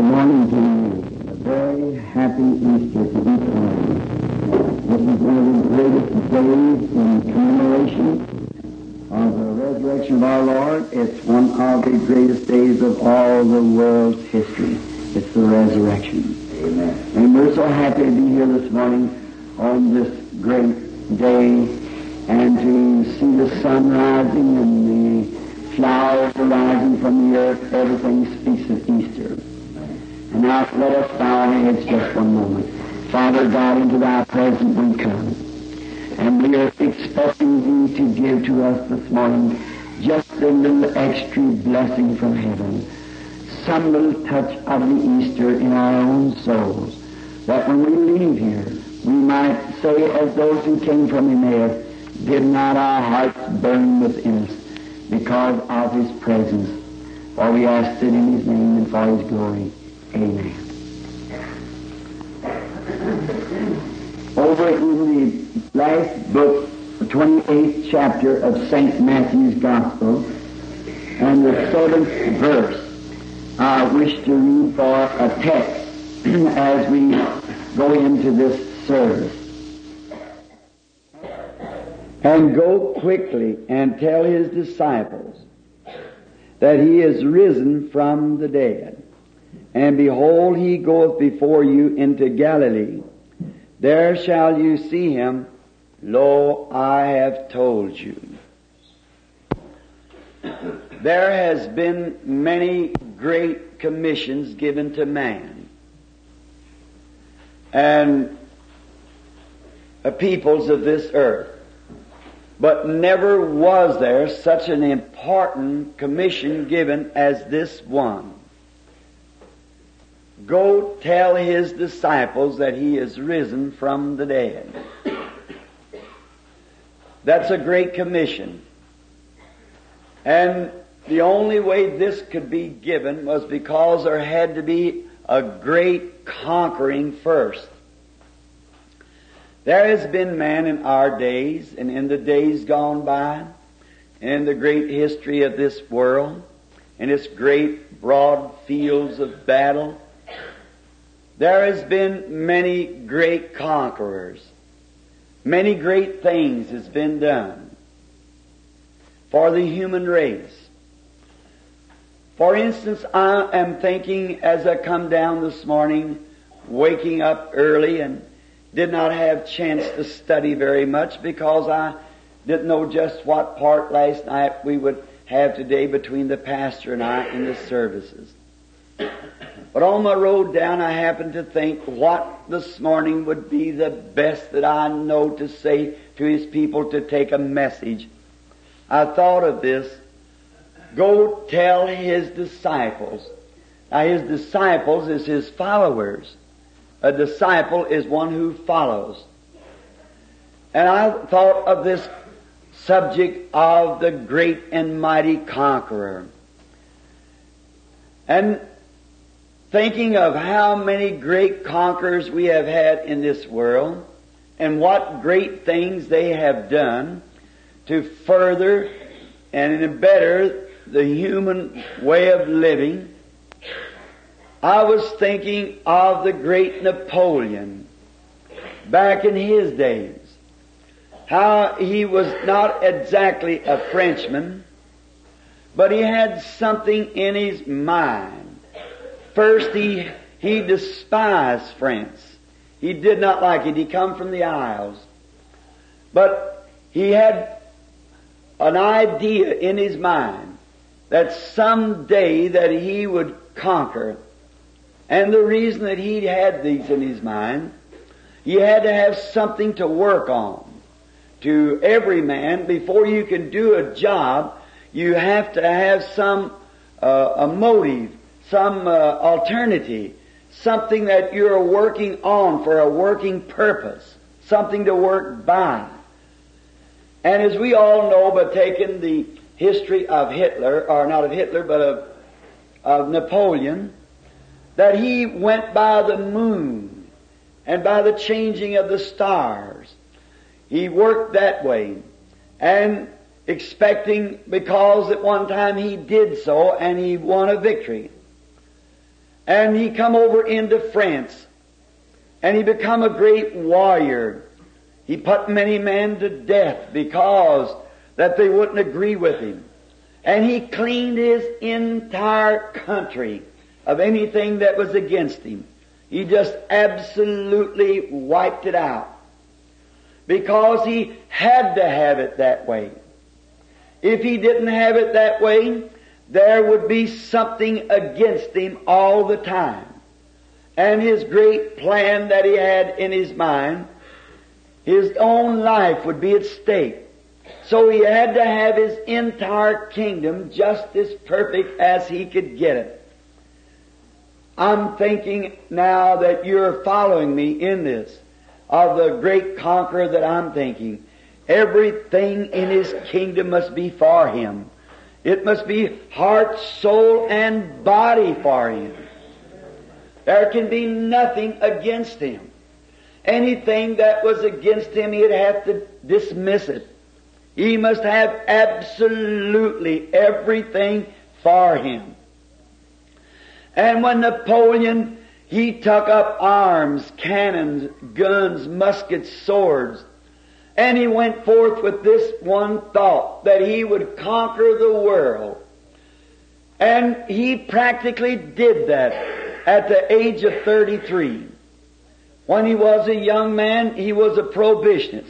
Good morning to you. A very happy Easter to each one of you. This is one of the greatest days in commemoration of the resurrection of our Lord. It's one of the greatest days of all the world's history. It's the resurrection. Amen. And we're so happy to be here this morning on this great day and to see the sun rising and the flowers arising from the earth. Everything speaks of Easter. And now let us bow our heads just one moment. Father God, into thy presence we come. And we are expecting thee to give to us this morning just a little extra blessing from heaven. Some little touch of the Easter in our own souls. That when we leave here, we might say as those who came from Emmaus, did not our hearts burn within us because of his presence? For we ask it in his name and for his glory. Amen. Over in the last book, the 28th chapter of St. Matthew's Gospel, and the seventh verse, I wish to read for a text as we go into this service. And go quickly and tell his disciples that he is risen from the dead. And behold, he goeth before you into Galilee. There shall you see him. Lo, I have told you. There has been many great commissions given to man. And the peoples of this earth. But never was there such an important commission given as this one. Go tell his disciples that he is risen from the dead. That's a great commission. And the only way this could be given was because there had to be a great conquering first. There has been man in our days and in the days gone by, in the great history of this world, in its great broad fields of battle, there has been many great conquerors. Many great things has been done for the human race. For instance, I am thinking as I come down this morning, waking up early and did not have chance to study very much because I didn't know just what part last night we would have today between the pastor and I in the services. But on my road down, I happened to think what this morning would be the best that I know to say to his people to take a message. I thought of this. Go tell his disciples. Now his disciples is his followers. A disciple is one who follows. And I thought of this subject of the great and mighty conqueror. And thinking of how many great conquerors we have had in this world and what great things they have done to further and better the human way of living, I was thinking of the great Napoleon back in his days. How he was not exactly a Frenchman, but he had something in his mind. First, he, he despised France. He did not like it. He come from the Isles. But he had an idea in his mind that someday that he would conquer. And the reason that he had these in his mind, he had to have something to work on. To every man, before you can do a job, you have to have some uh, a motive, some uh, alternative, something that you're working on for a working purpose, something to work by. And as we all know, by taking the history of Hitler, or not of Hitler, but of, of Napoleon, that he went by the moon and by the changing of the stars. He worked that way. And expecting, because at one time he did so and he won a victory. And he come over into France, and he become a great warrior. He put many men to death because that they wouldn't agree with him. And he cleaned his entire country of anything that was against him. He just absolutely wiped it out. Because he had to have it that way. If he didn't have it that way, there would be something against him all the time. And his great plan that he had in his mind, his own life would be at stake. So he had to have his entire kingdom just as perfect as he could get it. I'm thinking now that you're following me in this of the great conqueror that I'm thinking. Everything in his kingdom must be for him. It must be heart, soul, and body for him. There can be nothing against him. Anything that was against him, he'd have to dismiss it. He must have absolutely everything for him. And when Napoleon, he took up arms, cannons, guns, muskets, swords, and he went forth with this one thought, that he would conquer the world. And he practically did that at the age of 33. When he was a young man, he was a prohibitionist.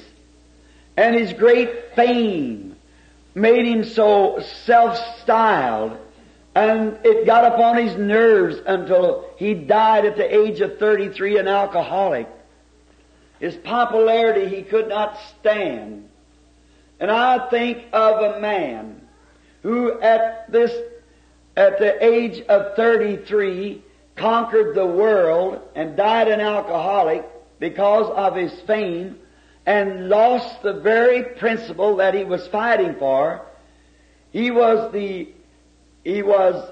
And his great fame made him so self-styled and it got upon his nerves until he died at the age of 33 an alcoholic. His popularity he could not stand. And I think of a man who at this, at the age of 33 conquered the world and died an alcoholic because of his fame and lost the very principle that he was fighting for. He was the, he was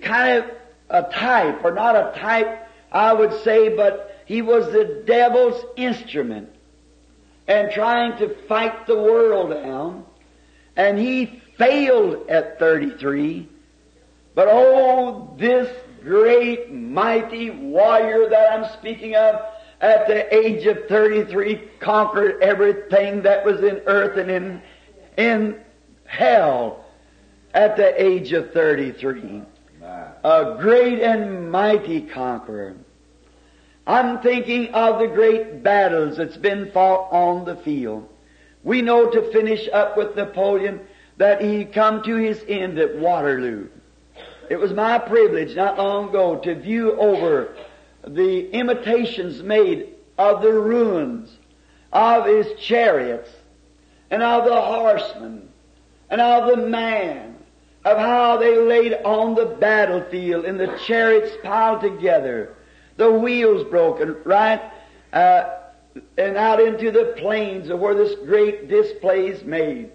kind of a type, or not a type, I would say, but he was the devil's instrument and trying to fight the world down. And he failed at 33. But oh, this great mighty warrior that I'm speaking of at the age of 33 conquered everything that was in earth and in, in hell at the age of 33. A great and mighty conqueror. I'm thinking of the great battles that's been fought on the field. We know to finish up with Napoleon that he come to his end at Waterloo. It was my privilege not long ago to view over the imitations made of the ruins of his chariots and of the horsemen and of the man of how they laid on the battlefield and the chariots piled together, the wheels broken right? Uh, and out into the plains of where this great display is made.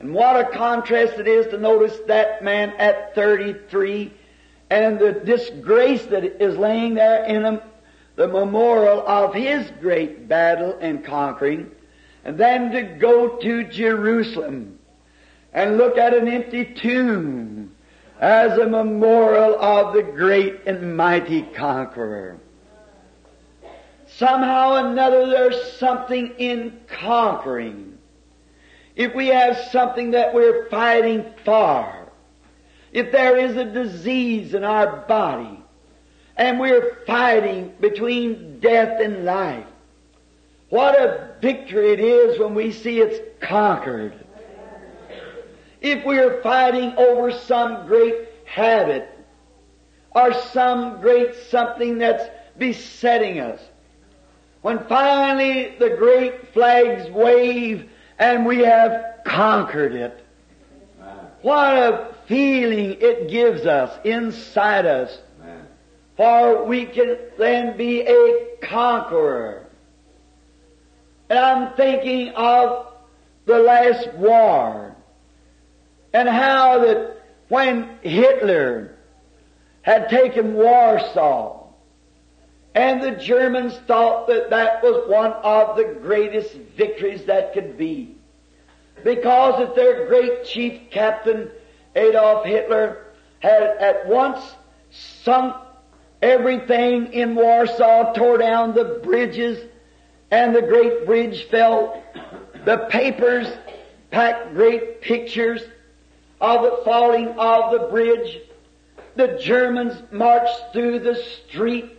And what a contrast it is to notice that man at 33 and the disgrace that is laying there in him, the memorial of his great battle and conquering, and then to go to Jerusalem and look at an empty tomb as a memorial of the great and mighty conqueror. Somehow or another there's something in conquering. If we have something that we're fighting for, if there is a disease in our body, and we're fighting between death and life, what a victory it is when we see it's conquered. If we're fighting over some great habit, or some great something that's besetting us, when finally the great flags wave and we have conquered it, what a feeling it gives us inside us. For we can then be a conqueror. And I'm thinking of the last war and how that when Hitler had taken Warsaw and the Germans thought that that was one of the greatest victories that could be because that their great chief captain Adolf Hitler had at once sunk Everything in Warsaw tore down the bridges and the great bridge fell. The papers packed great pictures of the falling of the bridge. The Germans marched through the street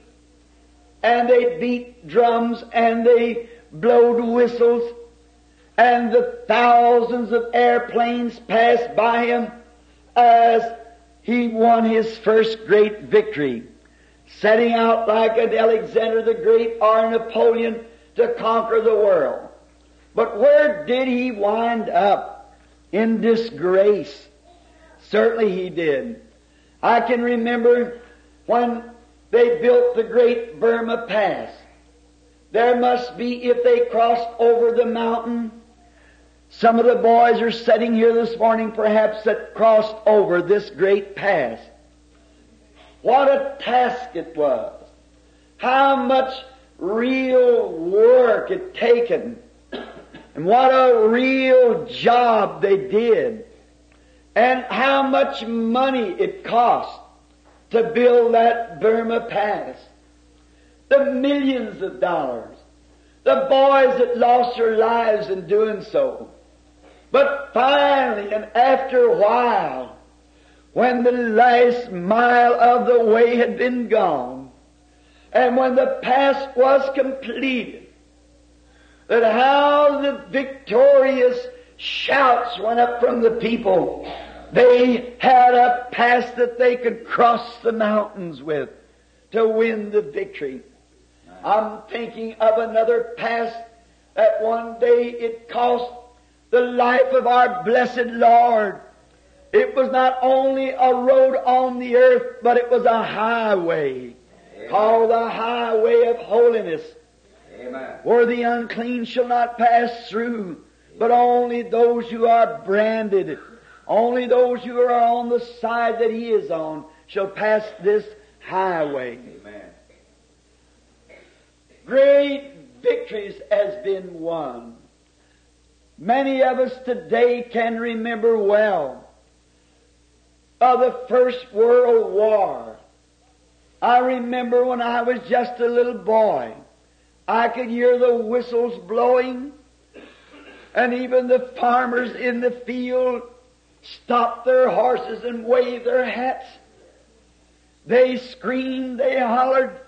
and they beat drums and they blowed whistles and the thousands of airplanes passed by him as he won his first great victory, setting out like an Alexander the Great or Napoleon to conquer the world. But where did he wind up? In disgrace. Certainly he did. I can remember when they built the great Burma Pass. There must be, if they crossed over the mountain, some of the boys are sitting here this morning perhaps that crossed over this great pass. What a task it was. How much real work it taken. And what a real job they did. And how much money it cost to build that Burma Pass. The millions of dollars. The boys that lost their lives in doing so. But finally, and after a while, when the last mile of the way had been gone, and when the pass was completed, that how the victorious shouts went up from the people. They had a pass that they could cross the mountains with to win the victory. I'm thinking of another pass that one day it cost the life of our blessed Lord. It was not only a road on the earth, but it was a highway Amen. called the highway of holiness. Amen. Where the unclean shall not pass through, but only those who are branded, only those who are on the side that He is on shall pass this highway. Amen. Great victories has been won. Many of us today can remember well of the First World War. I remember when I was just a little boy, I could hear the whistles blowing, and even the farmers in the field stopped their horses and waved their hats. They screamed, they hollered.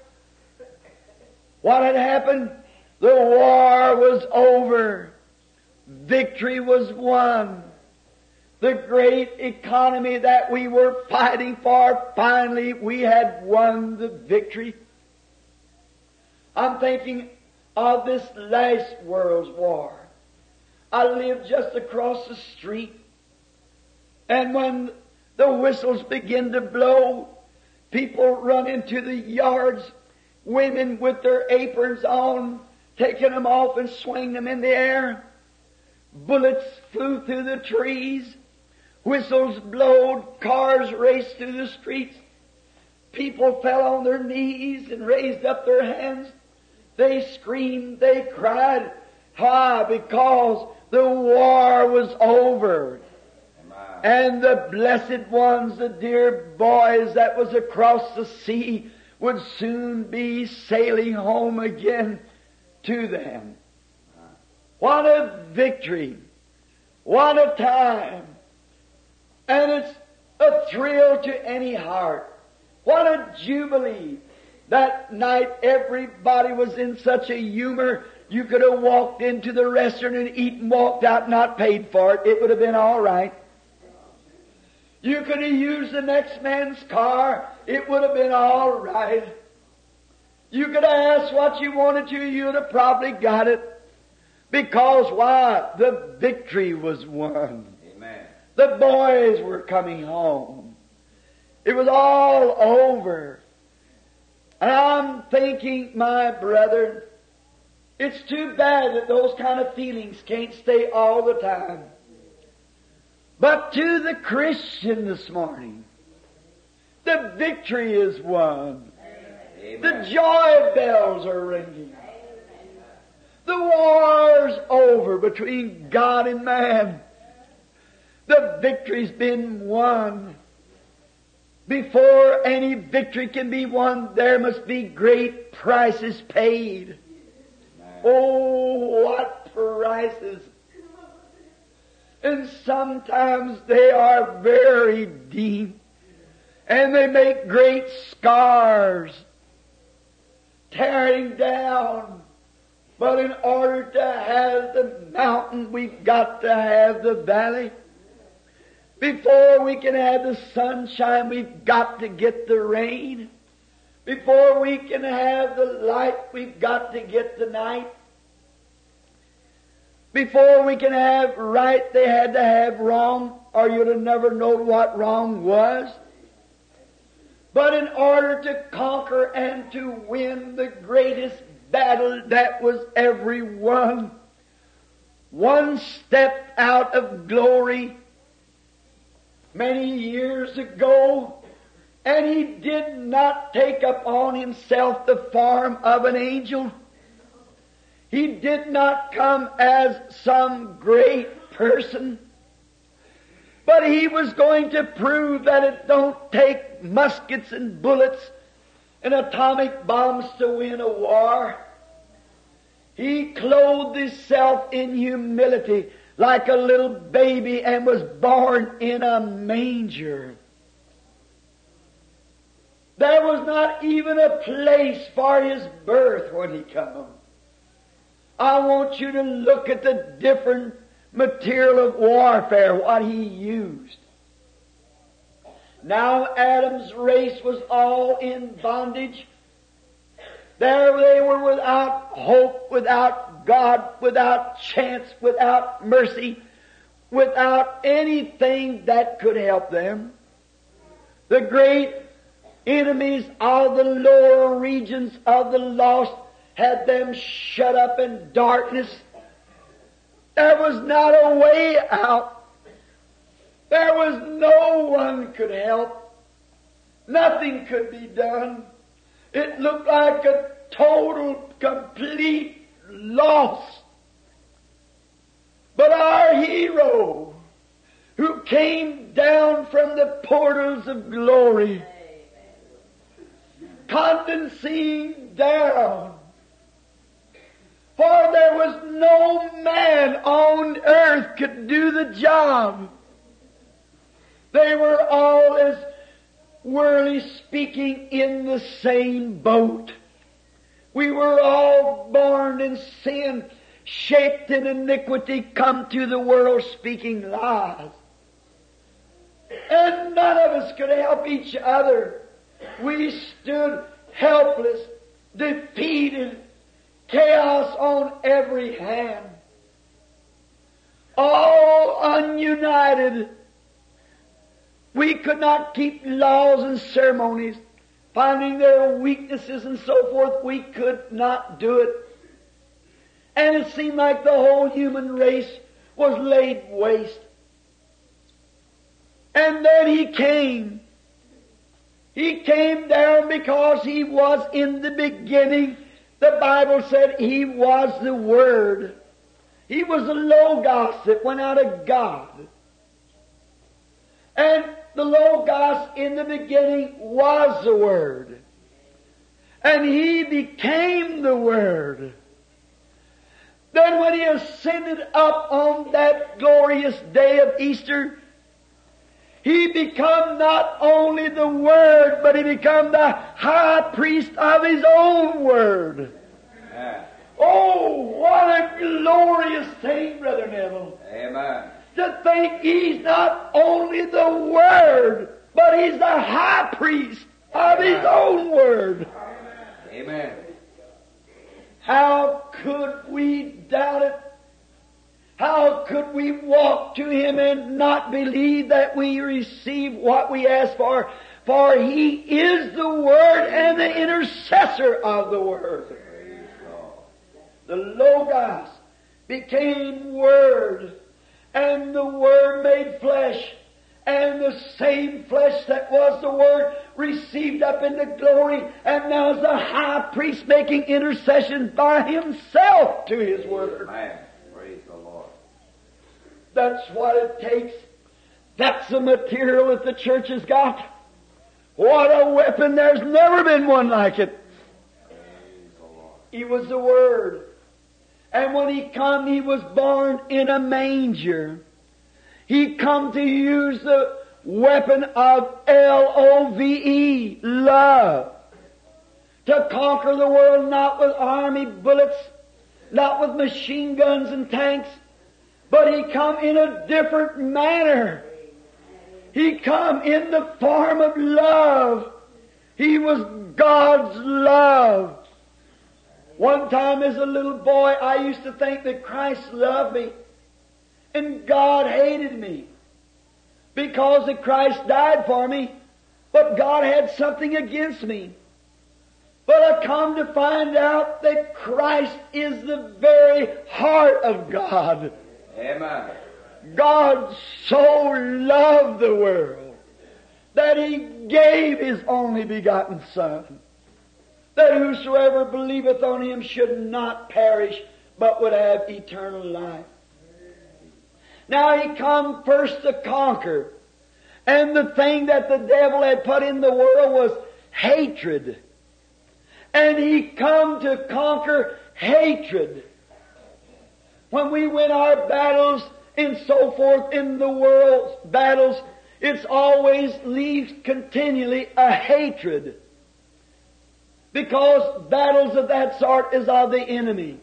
What had happened? The war was over. Victory was won. The great economy that we were fighting for, finally we had won the victory. I'm thinking of this last world's war. I lived just across the street. And when the whistles begin to blow, people run into the yards, women with their aprons on, taking them off and swinging them in the air. Bullets flew through the trees. Whistles blowed. Cars raced through the streets. People fell on their knees and raised up their hands. They screamed. They cried. Why? Because the war was over. And the blessed ones, the dear boys that was across the sea, would soon be sailing home again to them. What a victory. What a time. And it's a thrill to any heart. What a jubilee. That night everybody was in such a humor you could have walked into the restaurant and eaten, walked out, not paid for it. It would have been all right. You could have used the next man's car. It would have been all right. You could have asked what you wanted to. You'd have probably got it. Because why? The victory was won. Amen. The boys were coming home. It was all over. And I'm thinking, my brother, it's too bad that those kind of feelings can't stay all the time. But to the Christian this morning, the victory is won. Amen. The joy bells are ringing. The war's over between God and man. The victory's been won. Before any victory can be won, there must be great prices paid. Oh, what prices! And sometimes they are very deep. And they make great scars, tearing down. But in order to have the mountain, we've got to have the valley. Before we can have the sunshine, we've got to get the rain. Before we can have the light, we've got to get the night. Before we can have right, they had to have wrong, or you'd have never known what wrong was. But in order to conquer and to win the greatest battle that was ever won, one step out of glory many years ago, and he did not take upon himself the form of an angel. He did not come as some great person. But he was going to prove that it don't take muskets and bullets and atomic bombs to win a war. He clothed himself in humility like a little baby and was born in a manger. There was not even a place for his birth when he come. I want you to look at the different material of warfare, what he used. Now Adam's race was all in bondage. There they were without hope, without God, without chance, without mercy, without anything that could help them. The great enemies of the lower regions of the lost had them shut up in darkness. There was not a way out. There was no one could help. Nothing could be done. It looked like a total, complete loss. But our hero, who came down from the portals of glory, condensing down for there was no man on earth could do the job. They were all, as worldly speaking, in the same boat. We were all born in sin, shaped in iniquity, come to the world speaking lies. And none of us could help each other. We stood helpless, defeated, chaos on every hand. All ununited. We could not keep laws and ceremonies, finding their weaknesses and so forth. We could not do it. And it seemed like the whole human race was laid waste. And then he came. He came down because he was in the beginning the Bible said He was the Word. He was the Logos that went out of God. And the Logos in the beginning was the Word. And He became the Word. Then when He ascended up on that glorious day of Easter, he become not only the Word, but he become the high priest of his own Word. Amen. Oh, what a glorious thing, Brother Neville. Amen. To think he's not only the Word, but he's the high priest of his own Word. Amen. How could we doubt it? How could we walk to Him and not believe that we receive what we ask for? For He is the Word and the intercessor of the Word. The Logos became Word, and the Word made flesh, and the same flesh that was the Word received up into glory, and now is the high priest making intercession by himself to his Word. Amen. That's what it takes. That's the material that the church has got. What a weapon! There's never been one like it. He was the Word. And when He come, He was born in a manger. He come to use the weapon of L-O-V-E, love. To conquer the world not with army bullets, not with machine guns and tanks, but He come in a different manner. He come in the form of love. He was God's love. One time as a little boy, I used to think that Christ loved me and God hated me because that Christ died for me, but God had something against me. But I come to find out that Christ is the very heart of God. Amen. God so loved the world that He gave His only begotten Son, that whosoever believeth on Him should not perish, but would have eternal life. Now He come first to conquer, and the thing that the devil had put in the world was hatred. And He come to conquer hatred. When we win our battles, and so forth in the world's battles, it's always leaves continually a hatred. Because battles of that sort is of the enemy.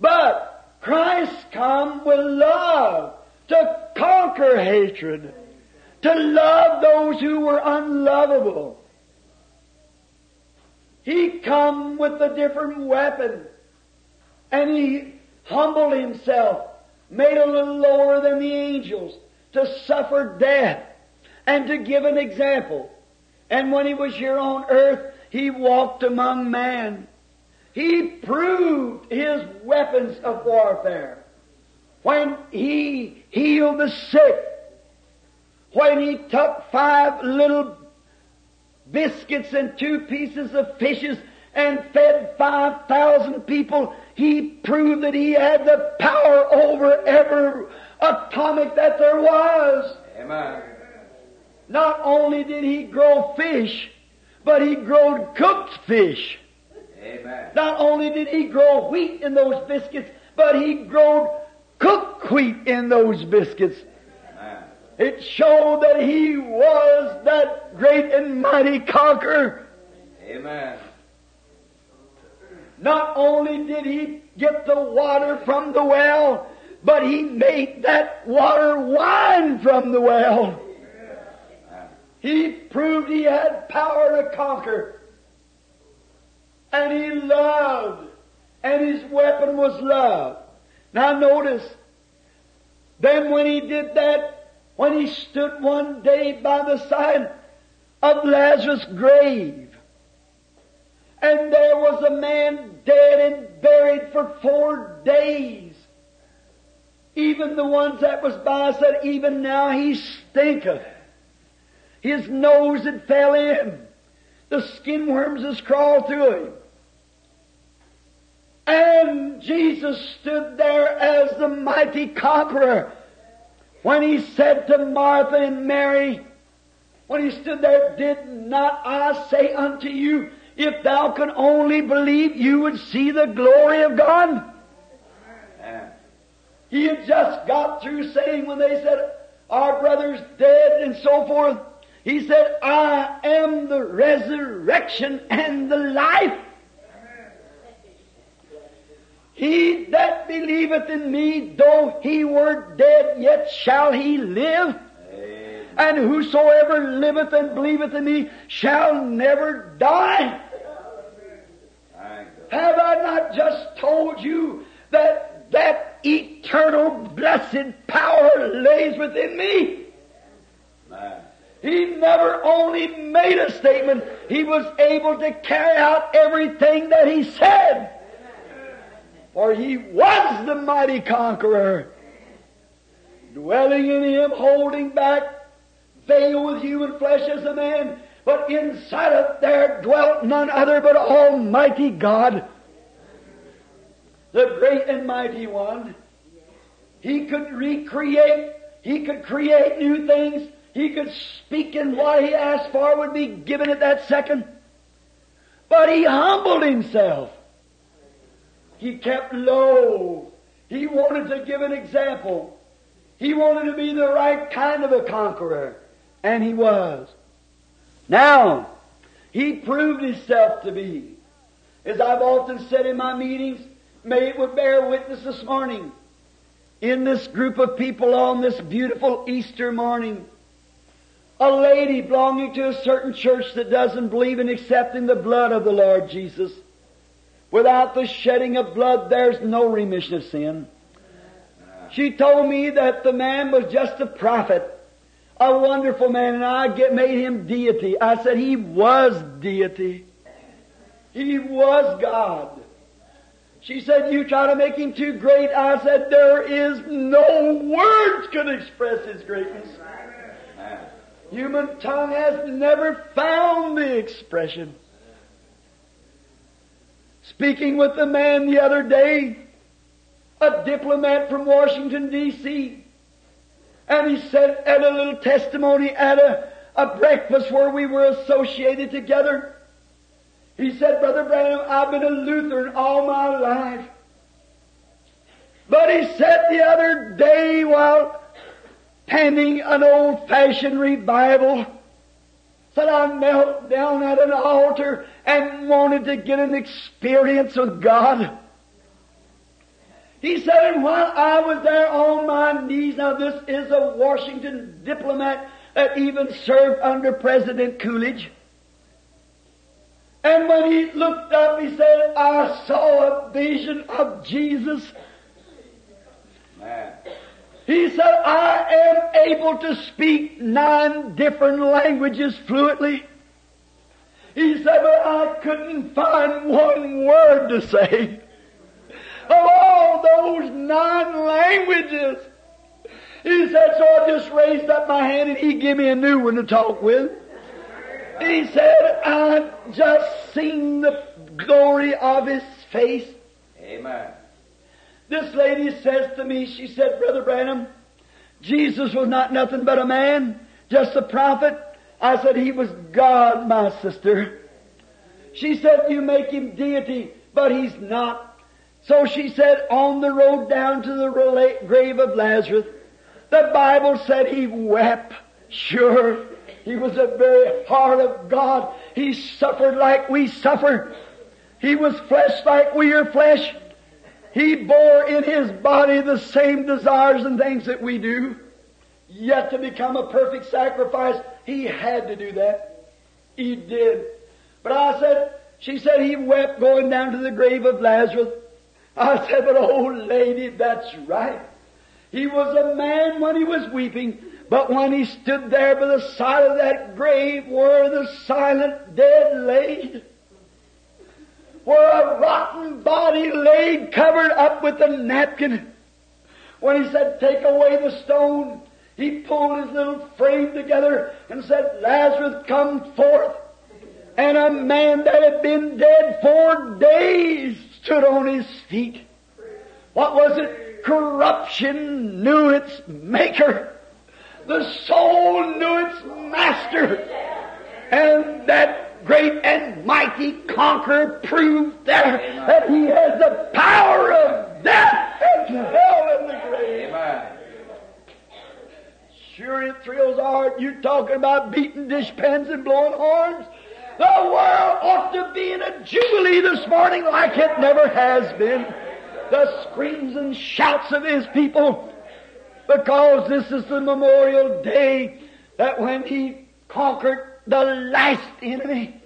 But Christ come with love to conquer hatred, to love those who were unlovable. He come with a different weapon, and he humbled himself made a little lower than the angels, to suffer death, and to give an example. And when he was here on earth, he walked among man. He proved his weapons of warfare. When he healed the sick, when he took five little biscuits and two pieces of fishes and fed 5,000 people, he proved that he had the power over every atomic that there was. Amen. Not only did he grow fish, but he growed cooked fish. Amen. Not only did he grow wheat in those biscuits, but he growed cooked wheat in those biscuits. Amen. It showed that he was that great and mighty conqueror. Amen. Not only did he get the water from the well, but he made that water wine from the well. He proved he had power to conquer. And he loved. And his weapon was love. Now notice, then when he did that, when he stood one day by the side of Lazarus' grave, and there was a man dead and buried for four days. Even the ones that was by said, even now he stinketh. His nose had fell in. The skin worms has crawled through him. And Jesus stood there as the mighty conqueror when he said to Martha and Mary, when he stood there, did not I say unto you, if thou could only believe, you would see the glory of God? He had just got through saying when they said, our brother's dead and so forth, he said, I am the resurrection and the life. He that believeth in me, though he were dead, yet shall he live. Amen. And whosoever liveth and believeth in me shall never die. Have I not just told you that that eternal blessed power lays within me? He never only made a statement, he was able to carry out everything that he said. For he was the mighty conqueror, dwelling in him, holding back, veiled with human flesh as a man, but inside of there dwelt none other but Almighty God, the great and mighty one. He could recreate, he could create new things, he could speak and what he asked for would be given at that second. But he humbled himself. He kept low. He wanted to give an example. He wanted to be the right kind of a conqueror. And he was. Now, he proved himself to be. As I've often said in my meetings, may it would bear witness this morning. In this group of people on this beautiful Easter morning, a lady belonging to a certain church that doesn't believe in accepting the blood of the Lord Jesus. Without the shedding of blood, there's no remission of sin. She told me that the man was just a prophet, a wonderful man, and I get, made him deity. I said he was deity. He was God. She said, you try to make him too great. I said, there is no words can express his greatness. Human tongue has never found the expression. Speaking with a man the other day, a diplomat from Washington D.C., and he said at a little testimony at a, a breakfast where we were associated together, he said, Brother Branham, I've been a Lutheran all my life. But he said the other day while pending an old-fashioned revival, said I knelt down at an altar and wanted to get an experience with God. He said, and while I was there on knees, now this is a Washington diplomat that even served under President Coolidge. And when he looked up, he said, I saw a vision of Jesus. Man. He said, I am able to speak nine different languages fluently. He said, but I couldn't find one word to say. Of all those nine languages. He said, so I just raised up my hand and he gave me a new one to talk with. He said, I just seen the glory of His face. Amen. This lady says to me, she said, Brother Branham, Jesus was not nothing but a man, just a prophet. I said, He was God, my sister. She said, you make Him deity, but He's not. So she said, on the road down to the grave of Lazarus, the Bible said He wept. Sure. He was the very heart of God. He suffered like we suffer. He was flesh like we are flesh. He bore in His body the same desires and things that we do. Yet to become a perfect sacrifice, He had to do that. He did. But I said, she said He wept going down to the grave of Lazarus. I said, but old lady, that's right. He was a man when he was weeping, but when he stood there by the side of that grave where the silent dead laid, where a rotten body laid covered up with a napkin, when he said, take away the stone, he pulled his little frame together and said, Lazarus, come forth. And a man that had been dead four days stood on his feet. What was it? Corruption knew its maker. The soul knew its master. And that great and mighty conqueror proved there that he has the power of death and hell and the grave. Amen. Sure it thrills our heart. You talking about beating dishpans and blowing horns? The world ought to be in a jubilee this morning like it never has been. The screams and shouts of his people because this is the memorial day that when he conquered the last enemy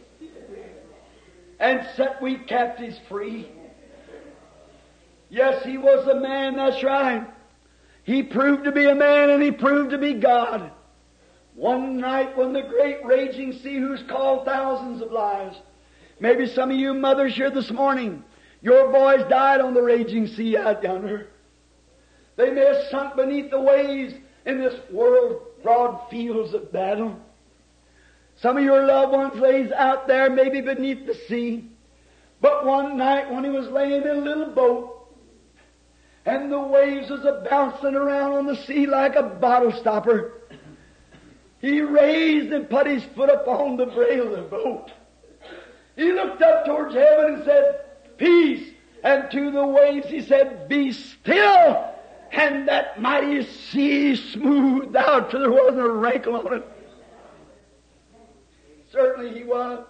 and set we captives free. Yes, he was a man, that's right. He proved to be a man and he proved to be God. One night when the great raging sea who's called thousands of lives, maybe some of you mothers here this morning, your boys died on the raging sea out yonder. They may have sunk beneath the waves in this world broad fields of battle. Some of your loved ones lays out there maybe beneath the sea. But one night when he was laying in a little boat, and the waves was a bouncing around on the sea like a bottle stopper, He raised and put his foot upon the brail of the boat. He looked up towards heaven and said, Peace. And to the waves he said, Be still. And that mighty sea smoothed out till there wasn't a wrinkle on it. Certainly he was.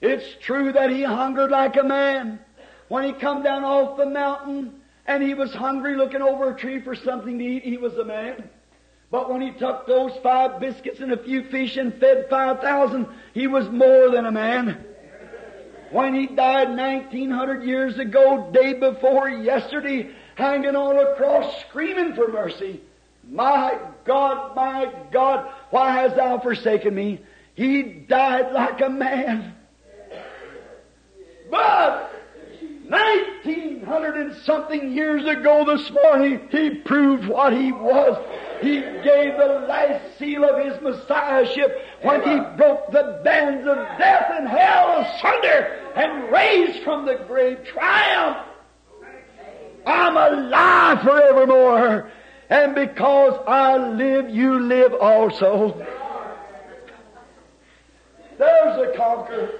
It's true that he hungered like a man. When he come down off the mountain and he was hungry looking over a tree for something to eat, he was a man. But when he took those five biscuits and a few fish and fed five thousand, he was more than a man. When he died 1900 years ago, day before yesterday, hanging on a cross screaming for mercy, my God, my God, why hast thou forsaken me? He died like a man. But 1900 and something years ago this morning, he proved what he was. He gave the last seal of his messiahship when he broke the bands of death and hell asunder and raised from the grave triumph. I'm alive forevermore. And because I live, you live also. There's a conqueror.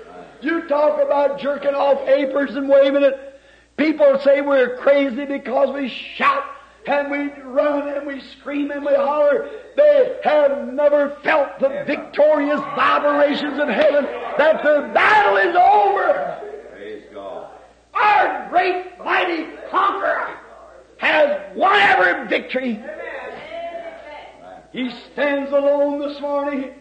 You talk about jerking off aprons and waving it. People say we're crazy because we shout and we run and we scream and we holler. They have never felt the victorious vibrations of heaven that the battle is over. Praise God. Our great mighty conqueror has won every victory. He stands alone this morning,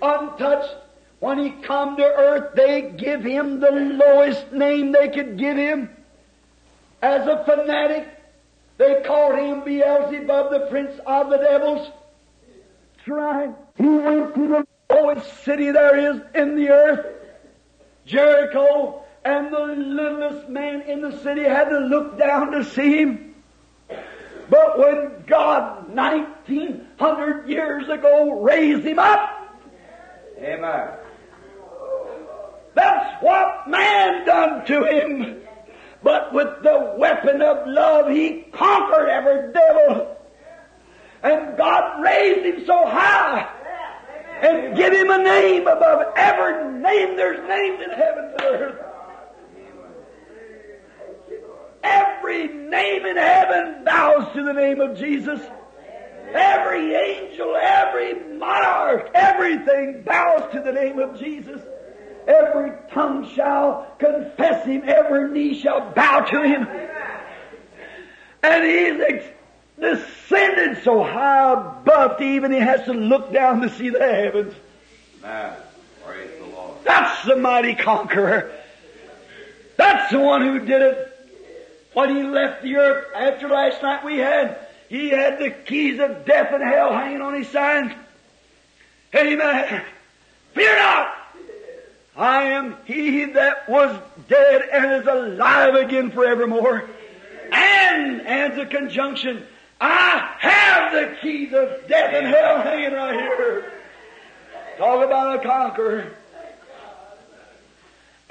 untouched. When he come to earth, they give him the lowest name they could give him. As a fanatic, they called him Beelzebub, the prince of the devils. That's right. He went to the lowest city there is in the earth, Jericho, and the littlest man in the city had to look down to see him. But when God, 1900 years ago, raised him up, Amen. that's what man done to him. With the weapon of love, he conquered every devil. And God raised him so high and give him a name above every name there's names in heaven and earth. Every name in heaven bows to the name of Jesus. Every angel, every monarch, everything bows to the name of Jesus. Every tongue shall confess him, every knee shall bow to him. And he's descended so high above to even he has to look down to see the heavens. Amen. Praise the Lord. That's the mighty conqueror. That's the one who did it. When he left the earth after last night we had, he had the keys of death and hell hanging on his side. Amen. Fear not. I am he that was dead and is alive again forevermore. And as a conjunction. I have the keys of death and hell hanging right here. Talk about a conqueror.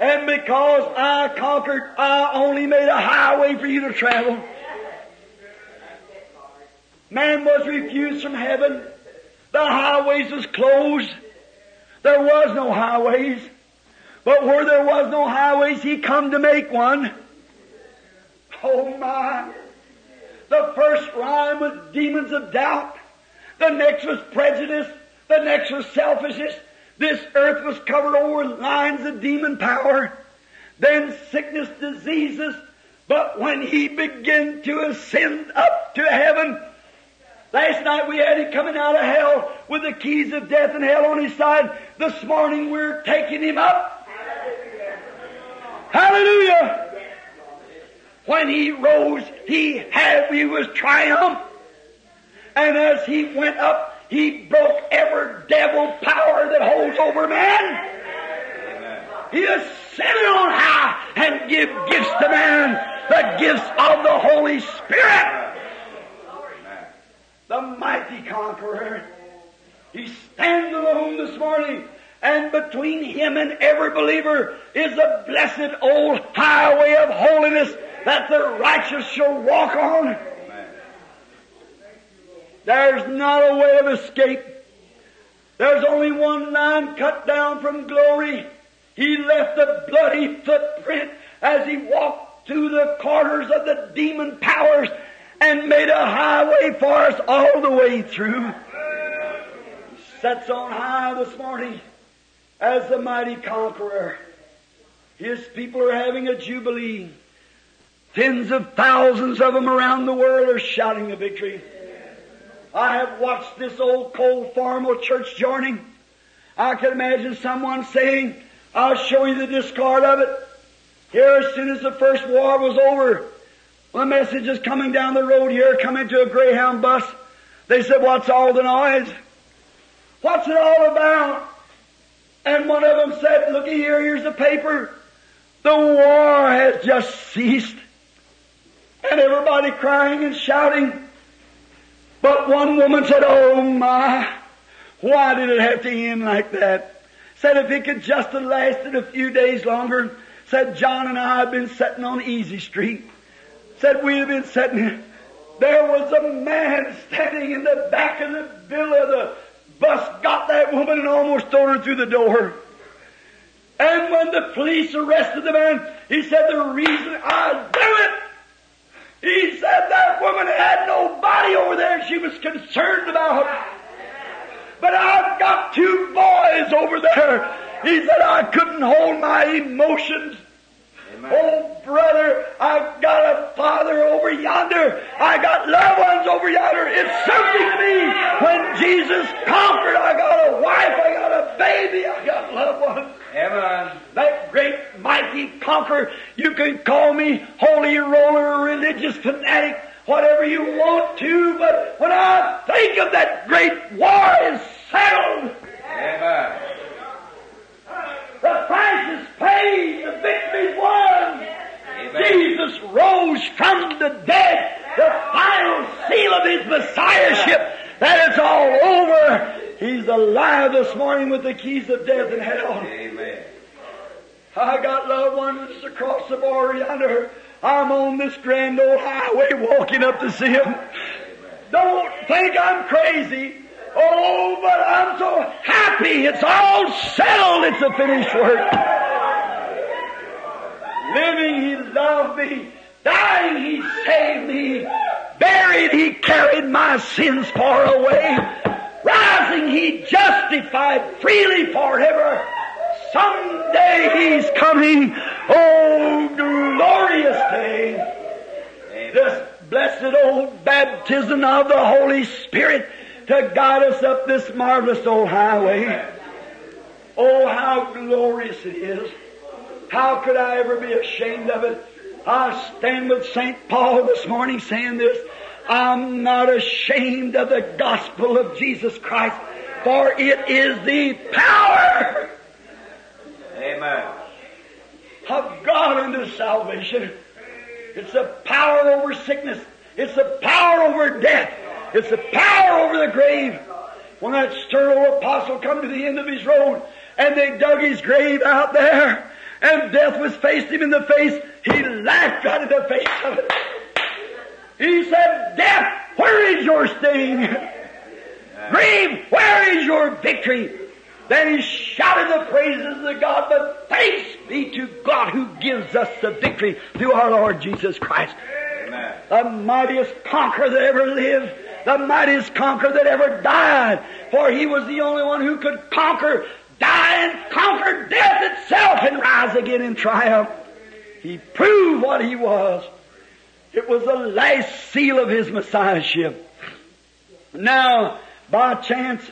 And because I conquered, I only made a highway for you to travel. Man was refused from heaven. The highways was closed. There was no highways. But where there was no highways, He come to make one. Oh my. The first rhyme was demons of doubt. The next was prejudice. The next was selfishness. This earth was covered over with lines of demon power. Then sickness, diseases. But when he began to ascend up to heaven, last night we had him coming out of hell with the keys of death and hell on his side. This morning we're taking him up. Hallelujah! When he rose, he had, he was triumph. And as he went up, he broke every devil power that holds over man. He ascended on high and give gifts to man, the gifts of the Holy Spirit. The mighty conqueror. He stands alone this morning, and between him and every believer is the blessed old highway of holiness that the righteous shall walk on. There's not a way of escape. There's only one line cut down from glory. He left a bloody footprint as he walked through the quarters of the demon powers and made a highway for us all the way through. Sets on high this morning as the mighty conqueror. His people are having a jubilee. Tens of thousands of them around the world are shouting the victory. I have watched this old cold formal church joining. I can imagine someone saying, I'll show you the discard of it. Here, as soon as the first war was over, the message is coming down the road here, coming to a Greyhound bus, they said, what's all the noise? What's it all about? And one of them said, looky here, here's the paper. The war has just ceased. And everybody crying and shouting. But one woman said, oh my, why did it have to end like that? Said if it could just have lasted a few days longer, said John and I have been sitting on Easy Street. Said we'd have been sitting, there was a man standing in the back of the villa. The bus got that woman and almost threw her through the door. And when the police arrested the man, he said the reason I do it he said that woman had no body over there she was concerned about. But I've got two boys over there. He said I couldn't hold my emotions. Amen. Oh brother, I've got a father over yonder. I got loved ones over yonder. It's something to me when Jesus conquered. I got a wife, I got a baby, I got loved ones. Amen. That great mighty conqueror. You can call me holy roller, religious fanatic, whatever you want to, but when I think of that great war is settled. Amen. The price is paid, the victory won. Amen. Jesus rose from the dead, the final seal of his messiahship. That it's all over. He's alive this morning with the keys of death and hell. Amen. I got loved ones across the border yonder. I'm on this grand old highway walking up to see him. Don't think I'm crazy. Oh, but I'm so happy. It's all settled. It's a finished work. Living, He loved me. Dying, He saved me. Buried, He carried my sins far away rising he justified freely forever. Someday he's coming. Oh, glorious day. This blessed old baptism of the Holy Spirit to guide us up this marvelous old highway. Oh, how glorious it is. How could I ever be ashamed of it? I stand with St. Paul this morning saying this. I'm not ashamed of the gospel of Jesus Christ, for it is the power Amen. of God unto salvation. It's the power over sickness. It's the power over death. It's the power over the grave. When that stern old apostle come to the end of his road and they dug his grave out there and death was faced him in the face, he laughed out of the face of it. He said, Death, where is your sting? Grave, where is your victory? Then he shouted the praises of God, but thanks be to God who gives us the victory through our Lord Jesus Christ. Amen. The mightiest conqueror that ever lived, the mightiest conqueror that ever died, for he was the only one who could conquer, die and conquer death itself and rise again in triumph. He proved what he was. It was the last seal of his messiahship. Now, by chance,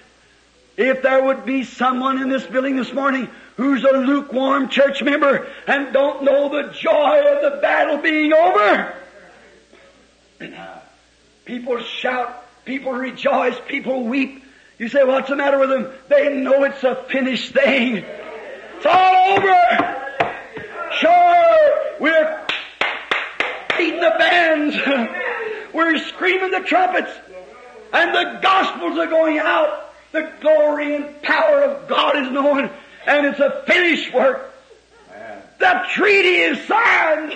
if there would be someone in this building this morning who's a lukewarm church member and don't know the joy of the battle being over, people shout, people rejoice, people weep. You say, what's the matter with them? They know it's a finished thing. It's all over. Sure, we're beating the bands. We're screaming the trumpets. And the gospels are going out. The glory and power of God is known. And it's a finished work. The treaty is signed.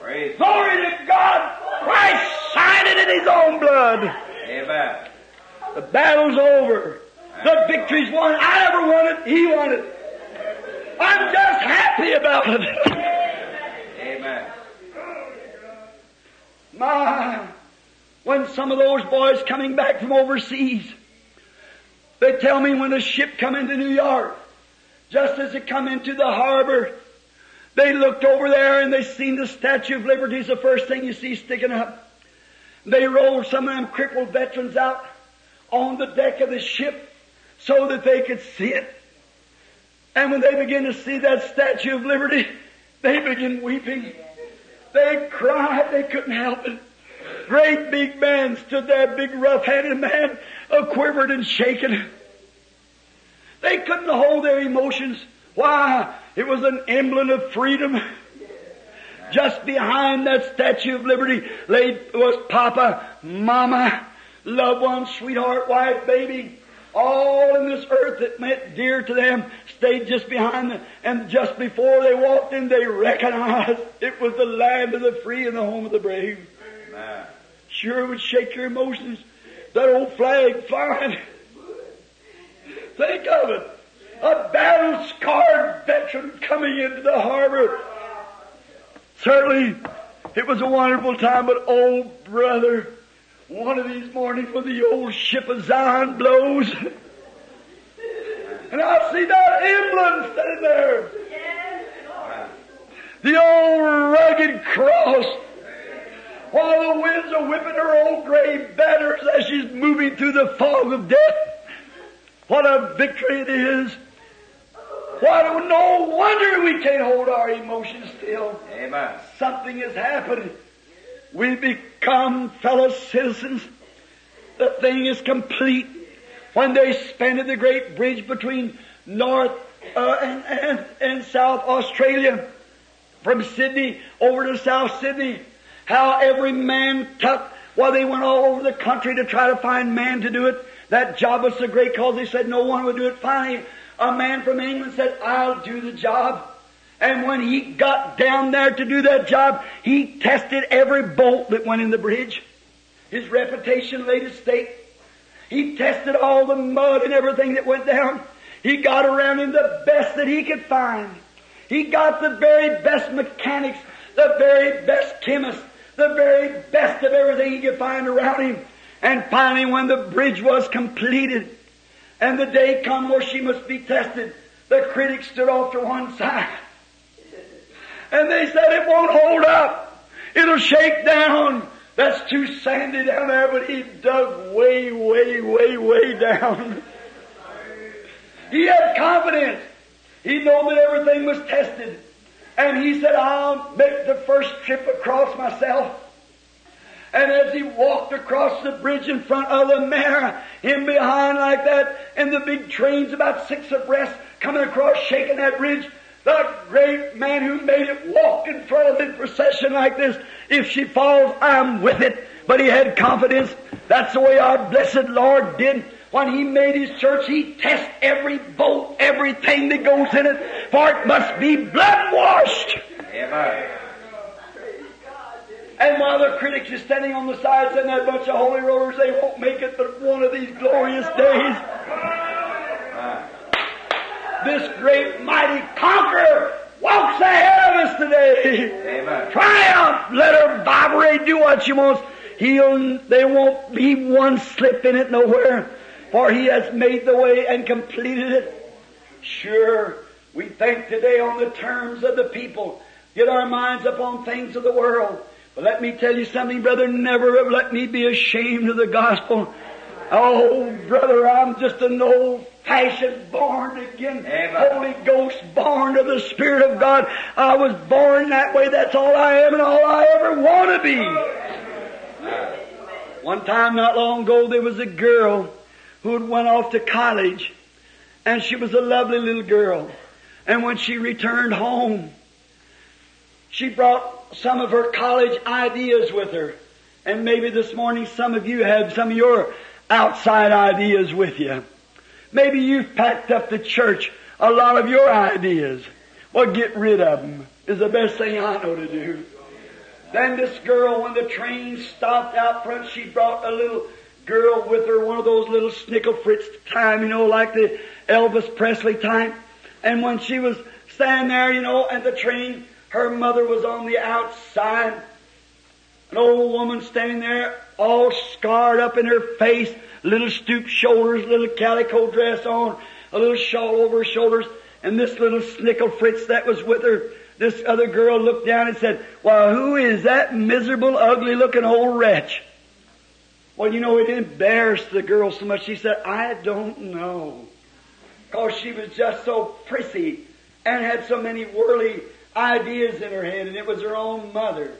Praise Glory to God. Christ signed it in His own blood. Amen. The battle's over. The victory's won. I never won it. He won it. I'm just happy about it. Amen. My, when some of those boys coming back from overseas, they tell me when a ship come into New York, just as it come into the harbor, they looked over there and they seen the Statue of Liberty is the first thing you see sticking up. They rolled some of them crippled veterans out on the deck of the ship so that they could see it. And when they begin to see that Statue of Liberty, they begin weeping. They cried, they couldn't help it. Great big man stood there, big rough-handed man, a quivered and shaken. They couldn't hold their emotions. Why? It was an emblem of freedom. Just behind that Statue of Liberty lay was Papa, Mama, loved one, sweetheart, wife, baby. All in this earth that meant dear to them stayed just behind them. And just before they walked in, they recognized it was the land of the free and the home of the brave. Amen. Sure would shake your emotions. That old flag flying. Think of it. A battle scarred veteran coming into the harbor. Certainly, it was a wonderful time, but oh brother, one of these mornings when the old ship of Zion blows, and I see that emblem standing there. The old rugged cross. While the winds are whipping her old gray banners as she's moving through the fog of death. What a victory it is. What, no wonder we can't hold our emotions still. Amen. Something has happened. We become fellow citizens. The thing is complete. When they spanned the great bridge between North uh, and, and, and South Australia, from Sydney over to South Sydney, how every man took, well, they went all over the country to try to find man to do it. That job was so great because they said no one would do it. Finally, a man from England said, I'll do the job. And when he got down there to do that job, he tested every bolt that went in the bridge. His reputation laid at stake. He tested all the mud and everything that went down. He got around him the best that he could find. He got the very best mechanics, the very best chemists, the very best of everything he could find around him. And finally, when the bridge was completed, and the day come where she must be tested, the critics stood off to one side. And they said, it won't hold up. It'll shake down. That's too sandy down there, but he dug way, way, way, way down. He had confidence. He knew that everything was tested. And he said, I'll make the first trip across myself. And as he walked across the bridge in front of the mayor, him behind like that, and the big trains about six abreast coming across shaking that bridge, the great man who made it walk in front of the procession like this. If she falls, I'm with it. But he had confidence. That's the way our blessed Lord did. When he made his church, he tests every bolt, everything that goes in it, for it must be blood washed. Amen. And while the critics are standing on the sides and that bunch of holy rollers, they won't make it but one of these glorious days. This great mighty conqueror walks ahead of us today. Amen. Triumph! Let her vibrate, do what she wants. He'll, there won't be one slip in it nowhere, for he has made the way and completed it. Sure, we think today on the terms of the people, get our minds upon things of the world. But let me tell you something, brother, never let me be ashamed of the gospel. Oh, brother, I'm just an old fashioned born again, Amen. Holy Ghost born of the Spirit of God. I was born that way. That's all I am and all I ever want to be. One time not long ago there was a girl who had went off to college and she was a lovely little girl. And when she returned home, she brought some of her college ideas with her. And maybe this morning some of you have some of your outside ideas with you. Maybe you've packed up the church a lot of your ideas. Well, get rid of them is the best thing I know to do. Then this girl, when the train stopped out front, she brought a little girl with her, one of those little snickle fritz time, you know, like the Elvis Presley time. And when she was standing there, you know, and the train, her mother was on the outside. An old woman standing there, all scarred up in her face, little stooped shoulders, little calico dress on, a little shawl over her shoulders, and this little snickle fritz that was with her, this other girl looked down and said, Well, who is that miserable, ugly looking old wretch? Well, you know, it embarrassed the girl so much. She said, I don't know. Because she was just so prissy and had so many worldly ideas in her head, and it was her own mother.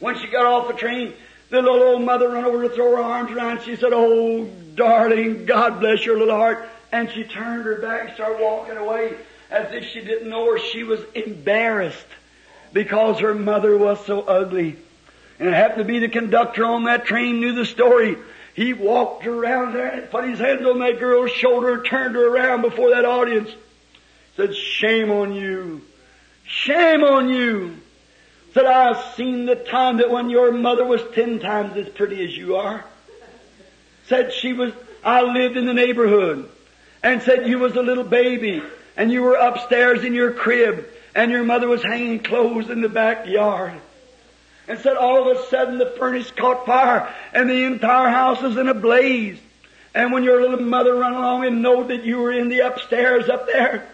When she got off the train, the little old mother ran over to throw her arms around. She said, Oh, darling, God bless your little heart. And she turned her back and started walking away as if she didn't know her. She was embarrassed because her mother was so ugly. And it happened to be the conductor on that train knew the story. He walked around there and put his hands on that girl's shoulder turned her around before that audience. Said, shame on you. Shame on you. Said, I've seen the time that when your mother was ten times as pretty as you are. Said she was, I lived in the neighborhood. And said you was a little baby and you were upstairs in your crib and your mother was hanging clothes in the backyard. And said all of a sudden the furnace caught fire and the entire house was in a blaze. And when your little mother run along and know that you were in the upstairs up there,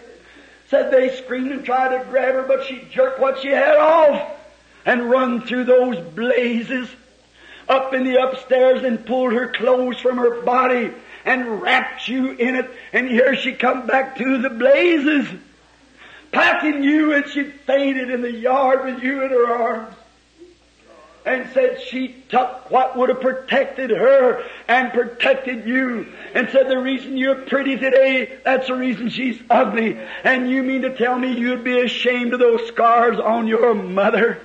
said they screamed and tried to grab her, but she jerked what she had off and run through those blazes up in the upstairs and pulled her clothes from her body and wrapped you in it. And here she come back to the blazes, packing you, and she fainted in the yard with you in her arms. And said she took what would have protected her and protected you. And said the reason you're pretty today, that's the reason she's ugly. And you mean to tell me you'd be ashamed of those scars on your mother?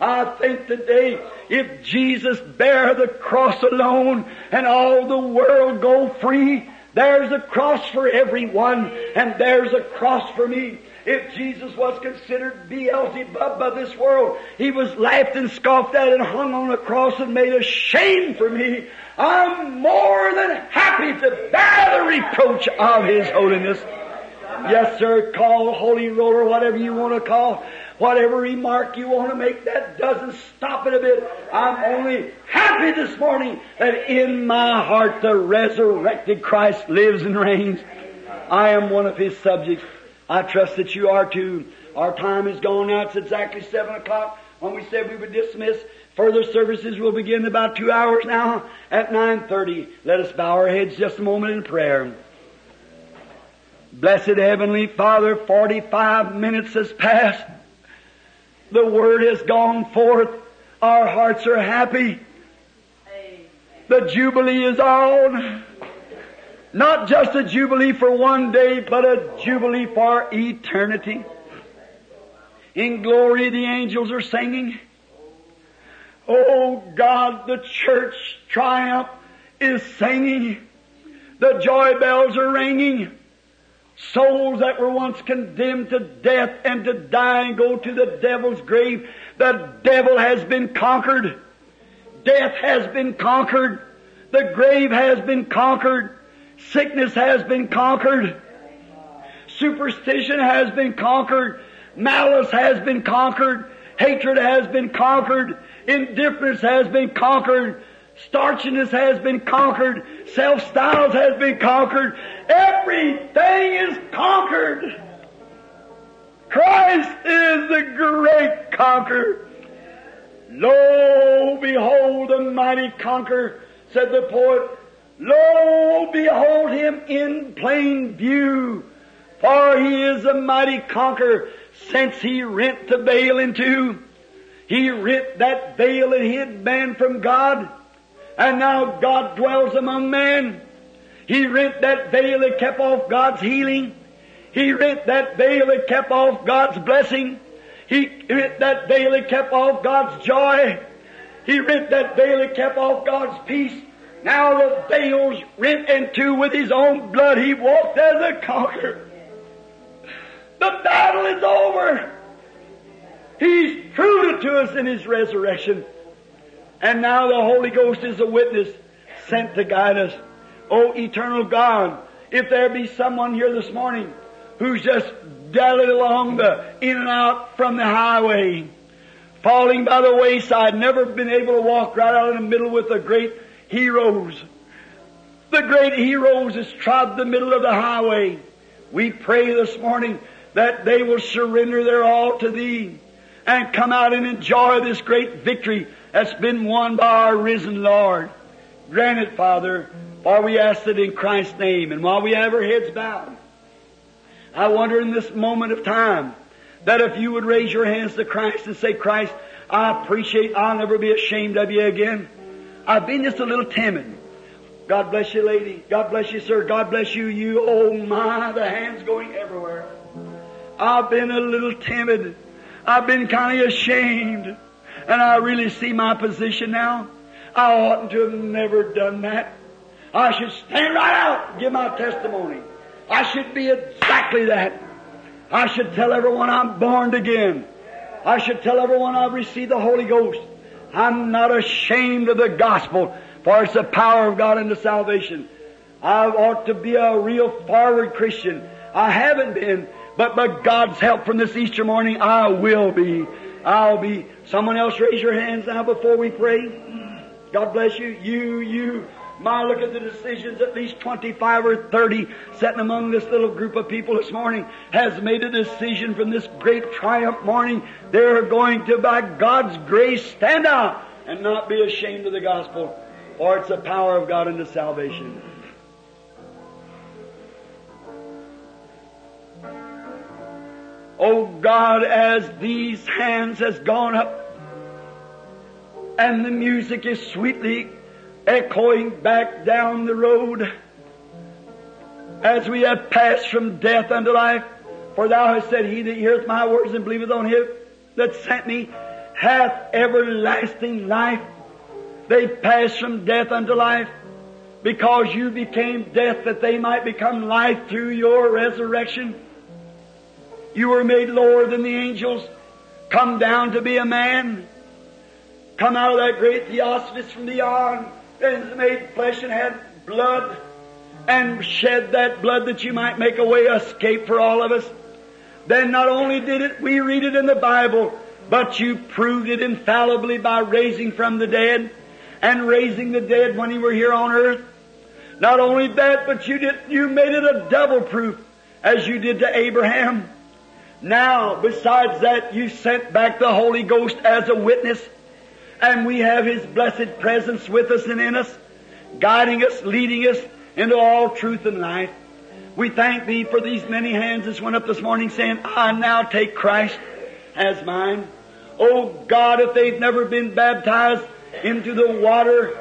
I think today, if Jesus bear the cross alone and all the world go free, there's a cross for everyone and there's a cross for me. If Jesus was considered Beelzebub by this world, he was laughed and scoffed at and hung on a cross and made a shame for me. I'm more than happy to bear the reproach of His holiness. Yes, sir, call holy roller, whatever you want to call. Whatever remark you want to make, that doesn't stop it a bit. I'm only happy this morning that in my heart the resurrected Christ lives and reigns. I am one of His subjects. I trust that you are too. Our time is gone now. It's exactly seven o'clock when we said we would dismiss. Further services will begin in about two hours now at 9.30. Let us bow our heads just a moment in prayer. Blessed Heavenly Father, 45 minutes has passed. The Word has gone forth. Our hearts are happy. The Jubilee is on. Not just a Jubilee for one day, but a Jubilee for eternity. In glory the angels are singing. Oh God, the church triumph is singing. The joy bells are ringing. Souls that were once condemned to death and to die and go to the devil's grave, the devil has been conquered. Death has been conquered. The grave has been conquered. Sickness has been conquered. Superstition has been conquered. Malice has been conquered. Hatred has been conquered. Indifference has been conquered. Starchiness has been conquered. Self-styles has been conquered. Everything is conquered. Christ is the great conqueror. Lo, behold the mighty conqueror, said the poet. Lo, behold him in plain view. For he is a mighty conqueror since he rent the veil in two. He rent that veil and hid man from God. And now God dwells among men. He rent that veil and kept off God's healing. He rent that veil and kept off God's blessing. He rent that veil and kept off God's joy. He rent that veil and kept off God's peace. Now the veil's rent in two with his own blood. He walked as a conqueror. The battle is over. He's proved it to us in his resurrection. And now the Holy Ghost is a witness sent to guide us. Oh, eternal God, if there be someone here this morning who's just dallied along the in and out from the highway, falling by the wayside, never been able to walk right out in the middle with a great heroes. The great heroes has trod the middle of the highway. We pray this morning that they will surrender their all to Thee and come out and enjoy this great victory that's been won by our risen Lord. Grant it, Father, for we ask it in Christ's name. And while we have our heads bowed, I wonder in this moment of time that if you would raise your hands to Christ and say, Christ, I appreciate, I'll never be ashamed of you again. I've been just a little timid. God bless you, lady. God bless you, sir. God bless you, you. Oh my, the hands going everywhere. I've been a little timid. I've been kind of ashamed. And I really see my position now. I oughtn't to have never done that. I should stand right out and give my testimony. I should be exactly that. I should tell everyone I'm born again. I should tell everyone I've received the Holy Ghost. I'm not ashamed of the gospel, for it's the power of God unto salvation. I ought to be a real forward Christian. I haven't been, but by God's help from this Easter morning, I will be. I'll be. Someone else raise your hands now before we pray. God bless you. You, you. My, look at the decisions. At least 25 or 30 sitting among this little group of people this morning has made a decision from this great triumph morning. They're going to, by God's grace, stand out and not be ashamed of the gospel. For it's the power of God unto salvation. Oh God, as these hands has gone up and the music is sweetly echoing back down the road as we have passed from death unto life. For thou hast said, He that heareth my words and believeth on him that sent me hath everlasting life. They passed from death unto life because you became death that they might become life through your resurrection. You were made lower than the angels, come down to be a man, come out of that great theophanies from beyond, and made flesh and had blood, and shed that blood that you might make a way escape for all of us. Then not only did it, we read it in the Bible, but you proved it infallibly by raising from the dead and raising the dead when you were here on earth. Not only that, but you did, you made it a double proof as you did to Abraham. Now, besides that, you sent back the Holy Ghost as a witness, and we have His blessed presence with us and in us, guiding us, leading us into all truth and life. We thank Thee for these many hands that went up this morning saying, I now take Christ as mine. Oh God, if they've never been baptized into the water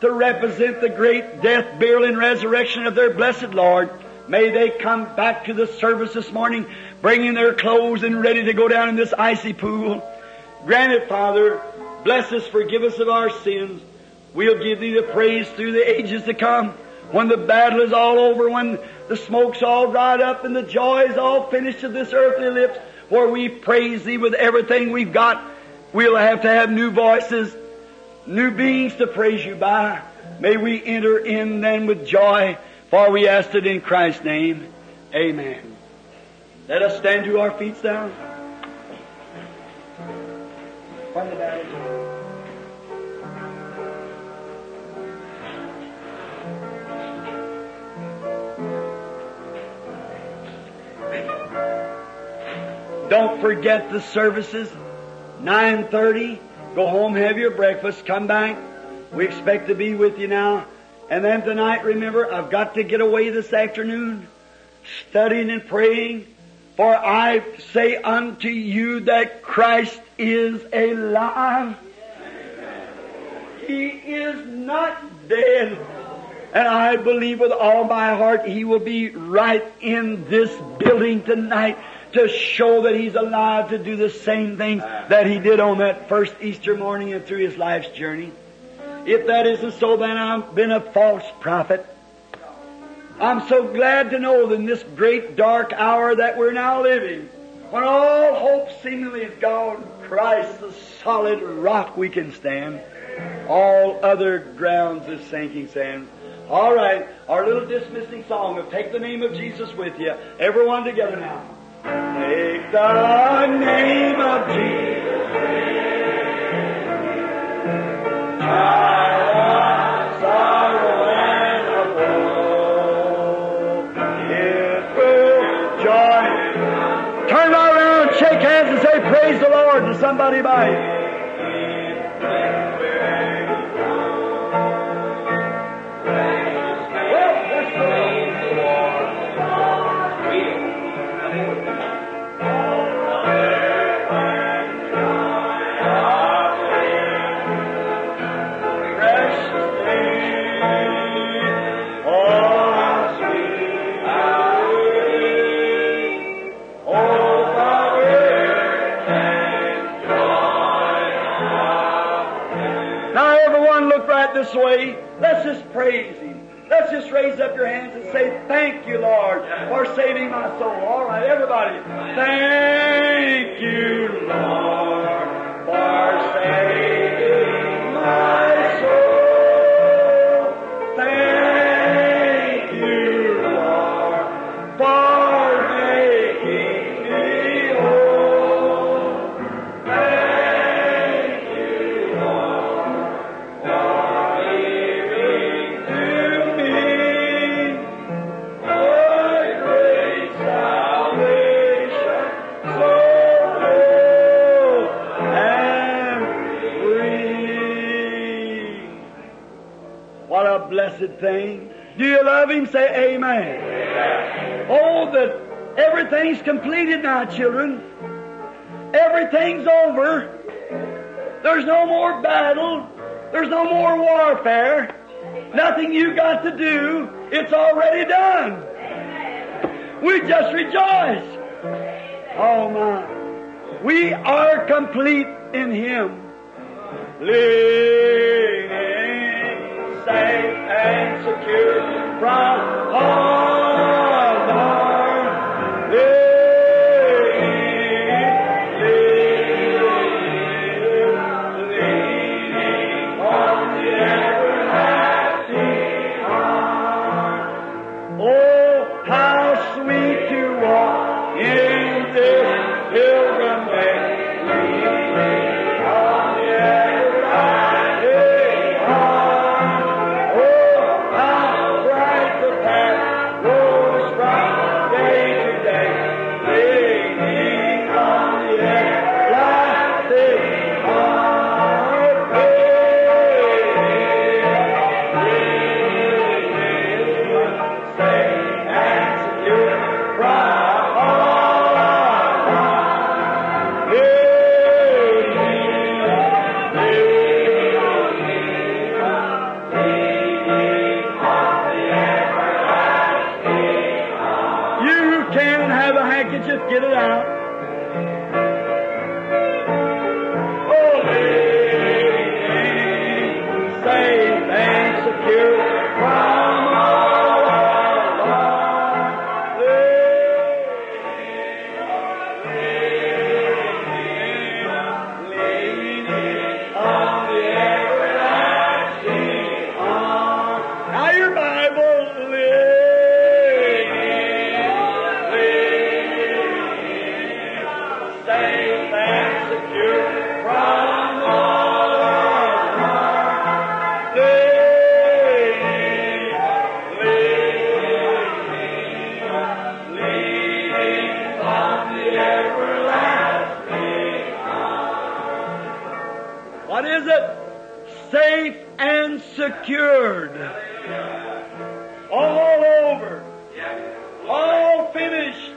to represent the great death, burial, and resurrection of their blessed Lord, may they come back to the service this morning bringing their clothes and ready to go down in this icy pool. Grant it, Father. Bless us, forgive us of our sins. We'll give Thee the praise through the ages to come. When the battle is all over, when the smoke's all dried up and the joy is all finished of this earthly lips, where we praise Thee with everything we've got, we'll have to have new voices, new beings to praise You by. May we enter in then with joy, for we ask it in Christ's name. Amen. Let us stand to our feet down. Don't forget the services. 9.30. Go home, have your breakfast, come back. We expect to be with you now. And then tonight, remember, I've got to get away this afternoon, studying and praying. For I say unto you that Christ is alive. He is not dead. And I believe with all my heart He will be right in this building tonight to show that He's alive to do the same things that He did on that first Easter morning and through His life's journey. If that isn't so, then I've been a false prophet. I'm so glad to know that in this great dark hour that we're now living, when all hope seemingly is gone, Christ, the solid rock we can stand. All other grounds is sinking sand. All right, our little dismissing song of Take the Name of Jesus with you. Everyone together now. Take the name of Jesus. Child Lord somebody you. Just praise Him. Let's just raise up your hands and say, Thank you, Lord, for saving my soul. All right, everybody. Thank everything's completed now, children. Everything's over. There's no more battle. There's no more warfare. Nothing you got to do. It's already done. We just rejoice. Oh my. We are complete in Him. Leaning safe and secure from harm. Secured. All over. All finished.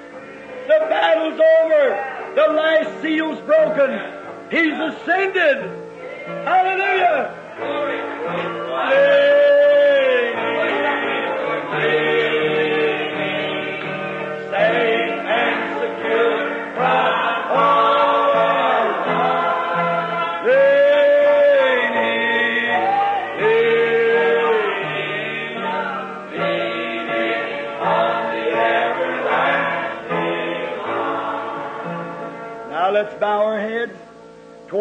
The battle's over. The last seal's broken. He's ascended. Hallelujah. Safe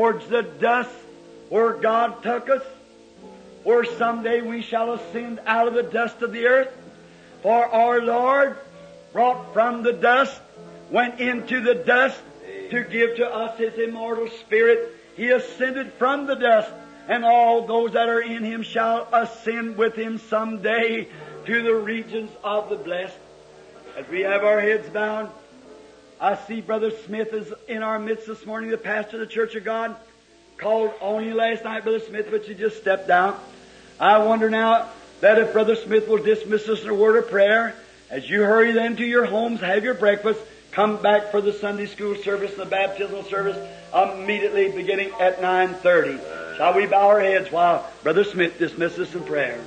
towards the dust where God took us, where someday we shall ascend out of the dust of the earth. For our Lord brought from the dust, went into the dust to give to us His immortal Spirit. He ascended from the dust, and all those that are in Him shall ascend with Him someday to the regions of the blessed. As we have our heads bowed, I see Brother Smith is in our midst this morning, the pastor of the Church of God. Called on you last night, Brother Smith, but you just stepped out. I wonder now that if Brother Smith will dismiss us in a word of prayer, as you hurry then to your homes, have your breakfast, come back for the Sunday school service, and the baptismal service, immediately beginning at 9.30. Shall we bow our heads while Brother Smith dismisses us in prayer?